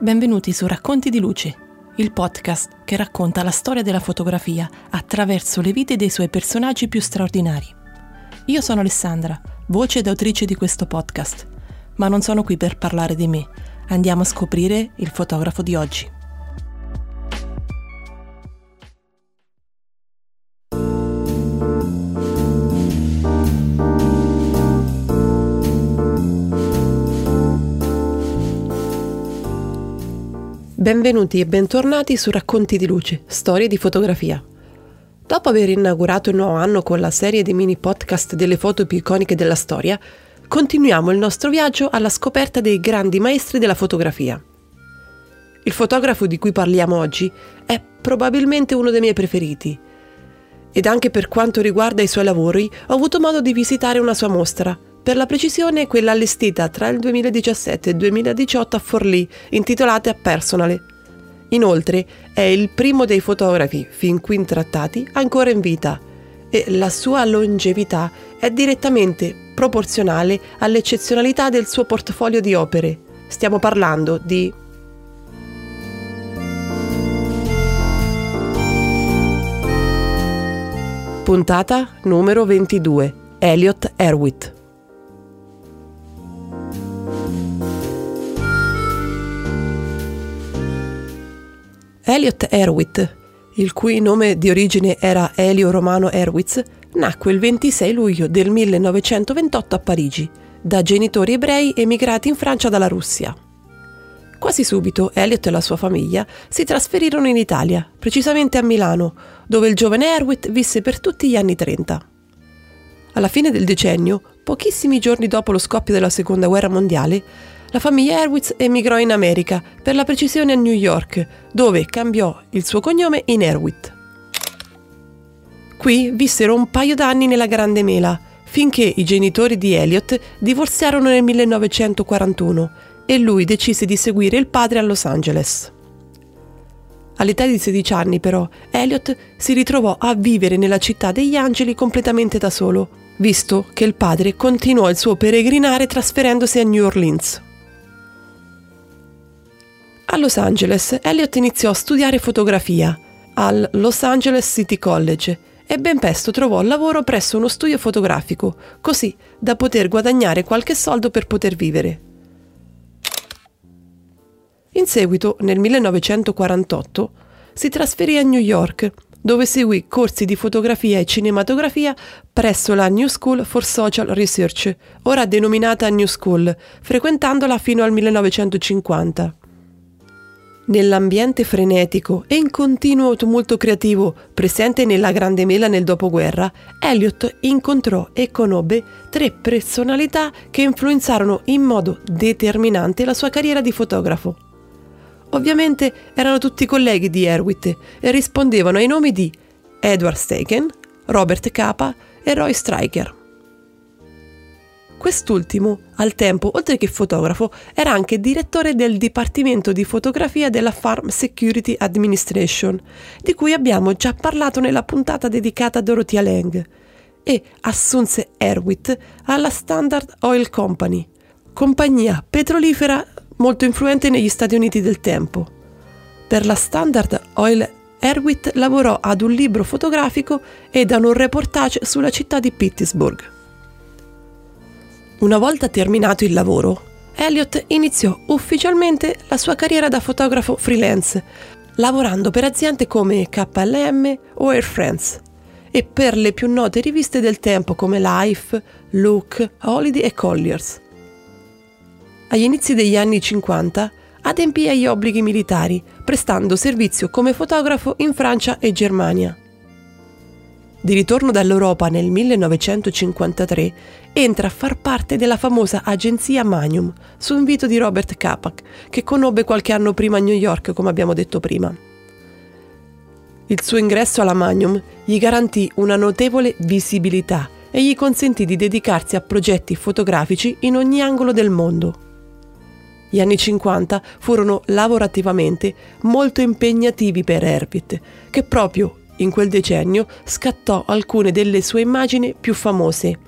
Benvenuti su Racconti di Luce, il podcast che racconta la storia della fotografia attraverso le vite dei suoi personaggi più straordinari. Io sono Alessandra, voce ed autrice di questo podcast, ma non sono qui per parlare di me. Andiamo a scoprire il fotografo di oggi. Benvenuti e bentornati su Racconti di Luce, storie di fotografia. Dopo aver inaugurato il nuovo anno con la serie di mini podcast delle foto più iconiche della storia, continuiamo il nostro viaggio alla scoperta dei grandi maestri della fotografia. Il fotografo di cui parliamo oggi è probabilmente uno dei miei preferiti. Ed anche per quanto riguarda i suoi lavori, ho avuto modo di visitare una sua mostra, per la precisione quella allestita tra il 2017 e il 2018 a Forlì, intitolata Personale. Inoltre è il primo dei fotografi fin qui trattati ancora in vita e la sua longevità è direttamente proporzionale all'eccezionalità del suo portfolio di opere. Stiamo parlando di Puntata numero 22 Elliot Erwitt Elliot Erwitt, il cui nome di origine era Elio Romano Erwitz, nacque il 26 luglio del 1928 a Parigi, da genitori ebrei emigrati in Francia dalla Russia. Quasi subito Elliot e la sua famiglia si trasferirono in Italia, precisamente a Milano, dove il giovane Erwitt visse per tutti gli anni 30. Alla fine del decennio, pochissimi giorni dopo lo scoppio della Seconda Guerra Mondiale, la famiglia Erwitz emigrò in America, per la precisione a New York, dove cambiò il suo cognome in Erwitt. Qui vissero un paio d'anni nella Grande Mela, finché i genitori di Elliot divorziarono nel 1941 e lui decise di seguire il padre a Los Angeles. All'età di 16 anni, però, Elliot si ritrovò a vivere nella città degli angeli completamente da solo, visto che il padre continuò il suo peregrinare trasferendosi a New Orleans. A Los Angeles, Elliot iniziò a studiare fotografia al Los Angeles City College e ben presto trovò lavoro presso uno studio fotografico, così da poter guadagnare qualche soldo per poter vivere. In seguito, nel 1948, si trasferì a New York, dove seguì corsi di fotografia e cinematografia presso la New School for Social Research, ora denominata New School, frequentandola fino al 1950. Nell'ambiente frenetico e in continuo tumulto creativo presente nella Grande Mela nel dopoguerra, Elliot incontrò e conobbe tre personalità che influenzarono in modo determinante la sua carriera di fotografo. Ovviamente erano tutti colleghi di Erwitt e rispondevano ai nomi di Edward Steichen, Robert Capa e Roy Stryker. Quest'ultimo, al tempo, oltre che fotografo, era anche direttore del Dipartimento di Fotografia della Farm Security Administration, di cui abbiamo già parlato nella puntata dedicata a Dorothea Lang, e assunse Erwitt alla Standard Oil Company, compagnia petrolifera molto influente negli Stati Uniti del tempo. Per la Standard Oil Erwitt lavorò ad un libro fotografico e ad un reportage sulla città di Pittsburgh. Una volta terminato il lavoro, Elliot iniziò ufficialmente la sua carriera da fotografo freelance, lavorando per aziende come KLM o Air France e per le più note riviste del tempo come Life, Look, Holiday e Colliers. Agli inizi degli anni 50 adempì agli obblighi militari, prestando servizio come fotografo in Francia e Germania. Di ritorno dall'Europa nel 1953, entra a far parte della famosa agenzia Magnum, su invito di Robert Kapak, che conobbe qualche anno prima a New York, come abbiamo detto prima. Il suo ingresso alla Magnum gli garantì una notevole visibilità e gli consentì di dedicarsi a progetti fotografici in ogni angolo del mondo. Gli anni 50 furono lavorativamente molto impegnativi per Herbit, che proprio in quel decennio scattò alcune delle sue immagini più famose,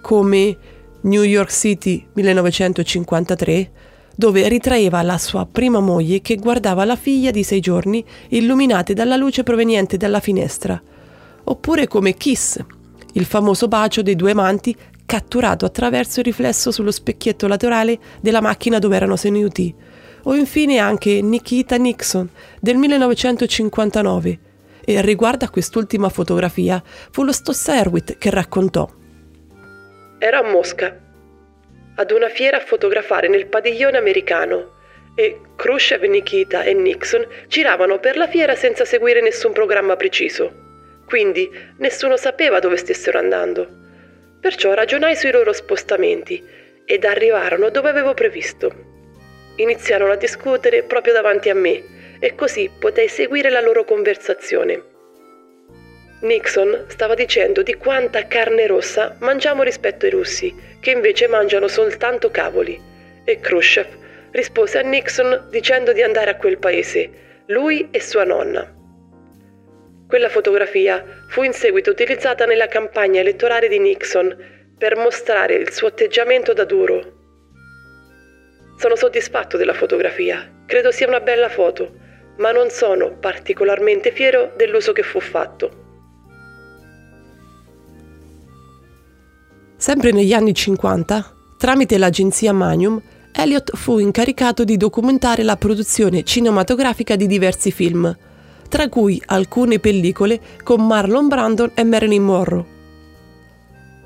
come New York City 1953, dove ritraeva la sua prima moglie che guardava la figlia di sei giorni illuminate dalla luce proveniente dalla finestra, oppure come Kiss, il famoso bacio dei due amanti catturato attraverso il riflesso sullo specchietto laterale della macchina dove erano seduti, o infine anche Nikita Nixon del 1959. E riguardo a quest'ultima fotografia fu lo stesso Erwitt che raccontò. Era a Mosca, ad una fiera a fotografare nel padiglione americano e Khrushchev, Nikita e Nixon giravano per la fiera senza seguire nessun programma preciso. Quindi nessuno sapeva dove stessero andando. Perciò ragionai sui loro spostamenti ed arrivarono dove avevo previsto. Iniziarono a discutere proprio davanti a me e così potei seguire la loro conversazione. Nixon stava dicendo di quanta carne rossa mangiamo rispetto ai russi, che invece mangiano soltanto cavoli, e Khrushchev rispose a Nixon dicendo di andare a quel paese, lui e sua nonna. Quella fotografia fu in seguito utilizzata nella campagna elettorale di Nixon per mostrare il suo atteggiamento da duro. Sono soddisfatto della fotografia, credo sia una bella foto, ma non sono particolarmente fiero dell'uso che fu fatto. Sempre negli anni 50, tramite l'agenzia Manium, Elliot fu incaricato di documentare la produzione cinematografica di diversi film, tra cui alcune pellicole con Marlon Brandon e Marilyn Monroe.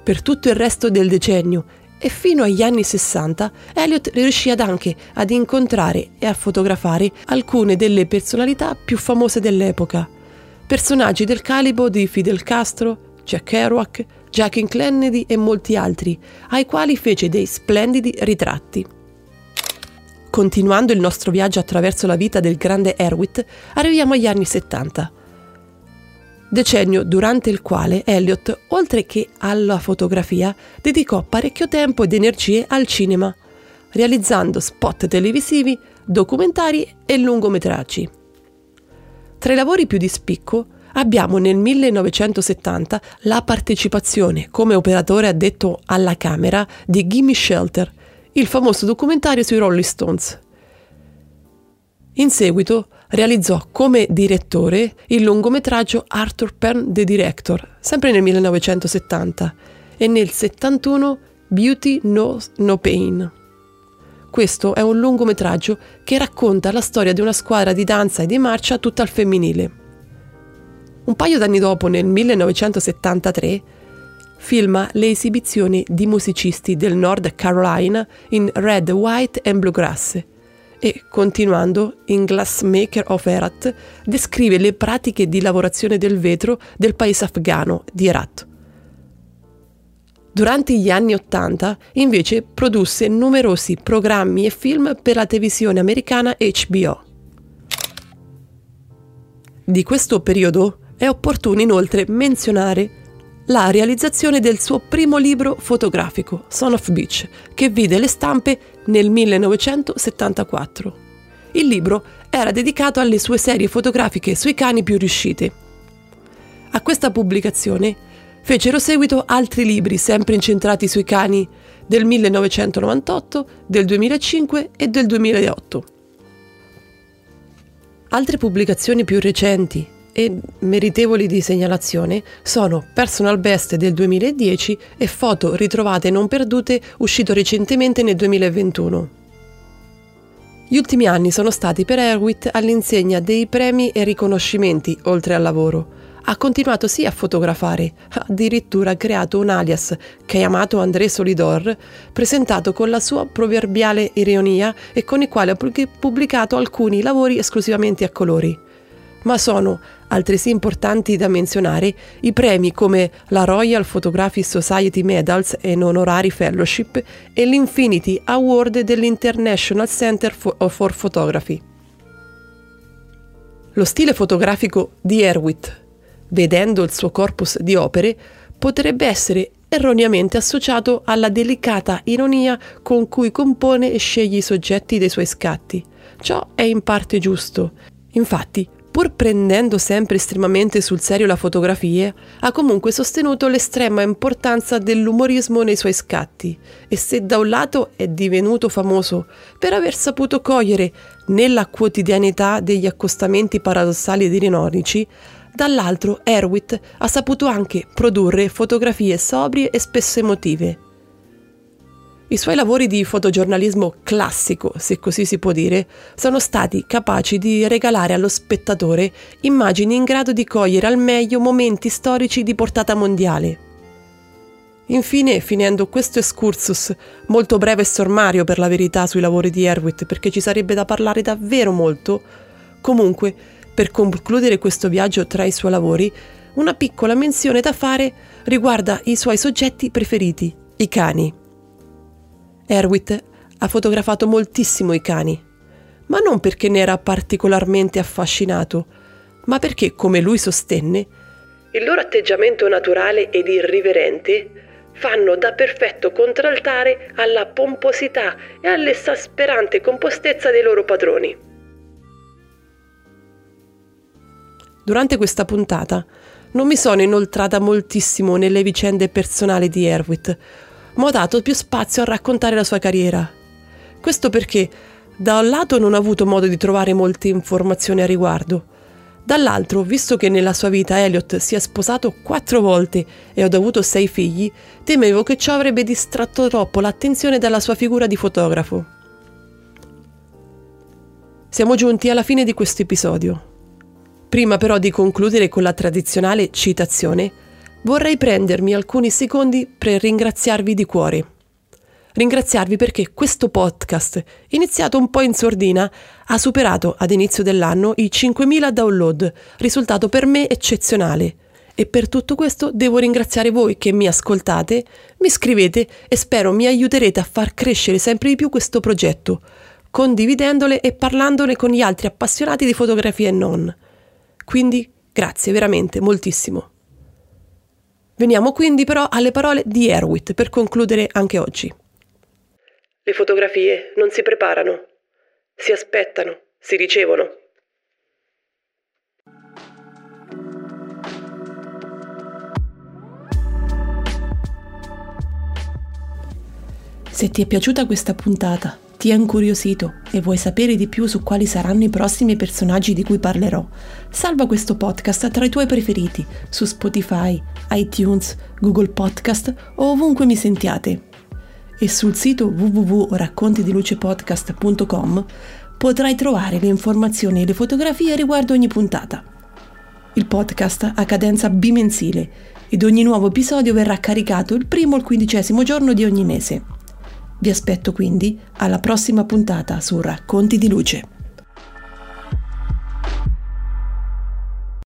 Per tutto il resto del decennio e fino agli anni 60 Elliot riuscì ad anche ad incontrare e a fotografare alcune delle personalità più famose dell'epoca, personaggi del calibro di Fidel Castro, Jack Kerouac, Jacqueline Kennedy e molti altri, ai quali fece dei splendidi ritratti. Continuando il nostro viaggio attraverso la vita del grande Erwitt, arriviamo agli anni 70. Decennio durante il quale Elliot, oltre che alla fotografia, dedicò parecchio tempo ed energie al cinema, realizzando spot televisivi, documentari e lungometraggi. Tra i lavori più di spicco abbiamo nel 1970 la partecipazione come operatore addetto alla camera di Gimme Shelter, il famoso documentario sui Rolling Stones. In seguito realizzò come direttore il lungometraggio Arthur Penn The Director, sempre nel 1970, e nel 71 Beauty Knows No Pain. Questo è un lungometraggio che racconta la storia di una squadra di danza e di marcia tutta al femminile. Un paio d'anni dopo, nel 1973, filma le esibizioni di musicisti del Nord Carolina in Red, White and Bluegrass e, continuando, in Glassmaker of Herat, descrive le pratiche di lavorazione del vetro del paese afghano di Herat. Durante gli anni Ottanta, invece, produsse numerosi programmi e film per la televisione americana HBO. Di questo periodo è opportuno inoltre menzionare la realizzazione del suo primo libro fotografico, Son of Beach, che vide le stampe nel 1974. Il libro era dedicato alle sue serie fotografiche sui cani più riuscite. A questa pubblicazione fecero seguito altri libri sempre incentrati sui cani del 1998, del 2005 e del 2008. Altre pubblicazioni più recenti e meritevoli di segnalazione sono Personal Best del 2010 e Foto ritrovate non perdute uscito recentemente nel 2021. Gli ultimi anni sono stati per Erwitt all'insegna dei premi e riconoscimenti oltre al lavoro. Ha continuato sì a fotografare, addirittura ha creato un alias chiamato André Solidor, presentato con la sua proverbiale ironia e con il quale ha pubblicato alcuni lavori esclusivamente a colori ma sono altresì importanti da menzionare i premi come la Royal Photographic Society Medals and Honorary Fellowship e l'Infinity Award dell'International Center for Photography. Lo stile fotografico di Erwitt, vedendo il suo corpus di opere, potrebbe essere erroneamente associato alla delicata ironia con cui compone e sceglie i soggetti dei suoi scatti. Ciò è in parte giusto. Infatti, pur prendendo sempre estremamente sul serio la fotografia, ha comunque sostenuto l'estrema importanza dell'umorismo nei suoi scatti e se da un lato è divenuto famoso per aver saputo cogliere nella quotidianità degli accostamenti paradossali ed ironici, dall'altro Erwitt ha saputo anche produrre fotografie sobrie e spesso emotive i suoi lavori di fotogiornalismo classico, se così si può dire, sono stati capaci di regalare allo spettatore immagini in grado di cogliere al meglio momenti storici di portata mondiale. Infine, finendo questo excursus, molto breve e sommario per la verità sui lavori di Erwitt, perché ci sarebbe da parlare davvero molto, comunque, per concludere questo viaggio tra i suoi lavori, una piccola menzione da fare riguarda i suoi soggetti preferiti, i cani. Erwitt ha fotografato moltissimo i cani, ma non perché ne era particolarmente affascinato, ma perché, come lui sostenne, il loro atteggiamento naturale ed irriverente fanno da perfetto contraltare alla pomposità e all'esasperante compostezza dei loro padroni. Durante questa puntata non mi sono inoltrata moltissimo nelle vicende personali di Erwitt, ma ho dato più spazio a raccontare la sua carriera. Questo perché, da un lato, non ho avuto modo di trovare molte informazioni a riguardo. Dall'altro, visto che nella sua vita Elliot si è sposato quattro volte e ha avuto sei figli, temevo che ciò avrebbe distratto troppo l'attenzione dalla sua figura di fotografo. Siamo giunti alla fine di questo episodio. Prima però di concludere con la tradizionale citazione, vorrei prendermi alcuni secondi per ringraziarvi di cuore. Ringraziarvi perché questo podcast, iniziato un po' in sordina, ha superato ad inizio dell'anno i 5.000 download, risultato per me eccezionale. E per tutto questo devo ringraziare voi che mi ascoltate, mi scrivete e spero mi aiuterete a far crescere sempre di più questo progetto, condividendole e parlandone con gli altri appassionati di fotografia e non. Quindi grazie veramente moltissimo. Veniamo quindi però alle parole di Erwitt per concludere anche oggi. Le fotografie non si preparano, si aspettano, si ricevono. Se ti è piaciuta questa puntata, ti è incuriosito e vuoi sapere di più su quali saranno i prossimi personaggi di cui parlerò, salva questo podcast tra i tuoi preferiti su Spotify, iTunes, Google Podcast o ovunque mi sentiate. E sul sito www.raccontidilucepodcast.com potrai trovare le informazioni e le fotografie riguardo ogni puntata. Il podcast ha cadenza bimensile ed ogni nuovo episodio verrà caricato il primo o il quindicesimo giorno di ogni mese. Vi aspetto quindi alla prossima puntata su Racconti di Luce.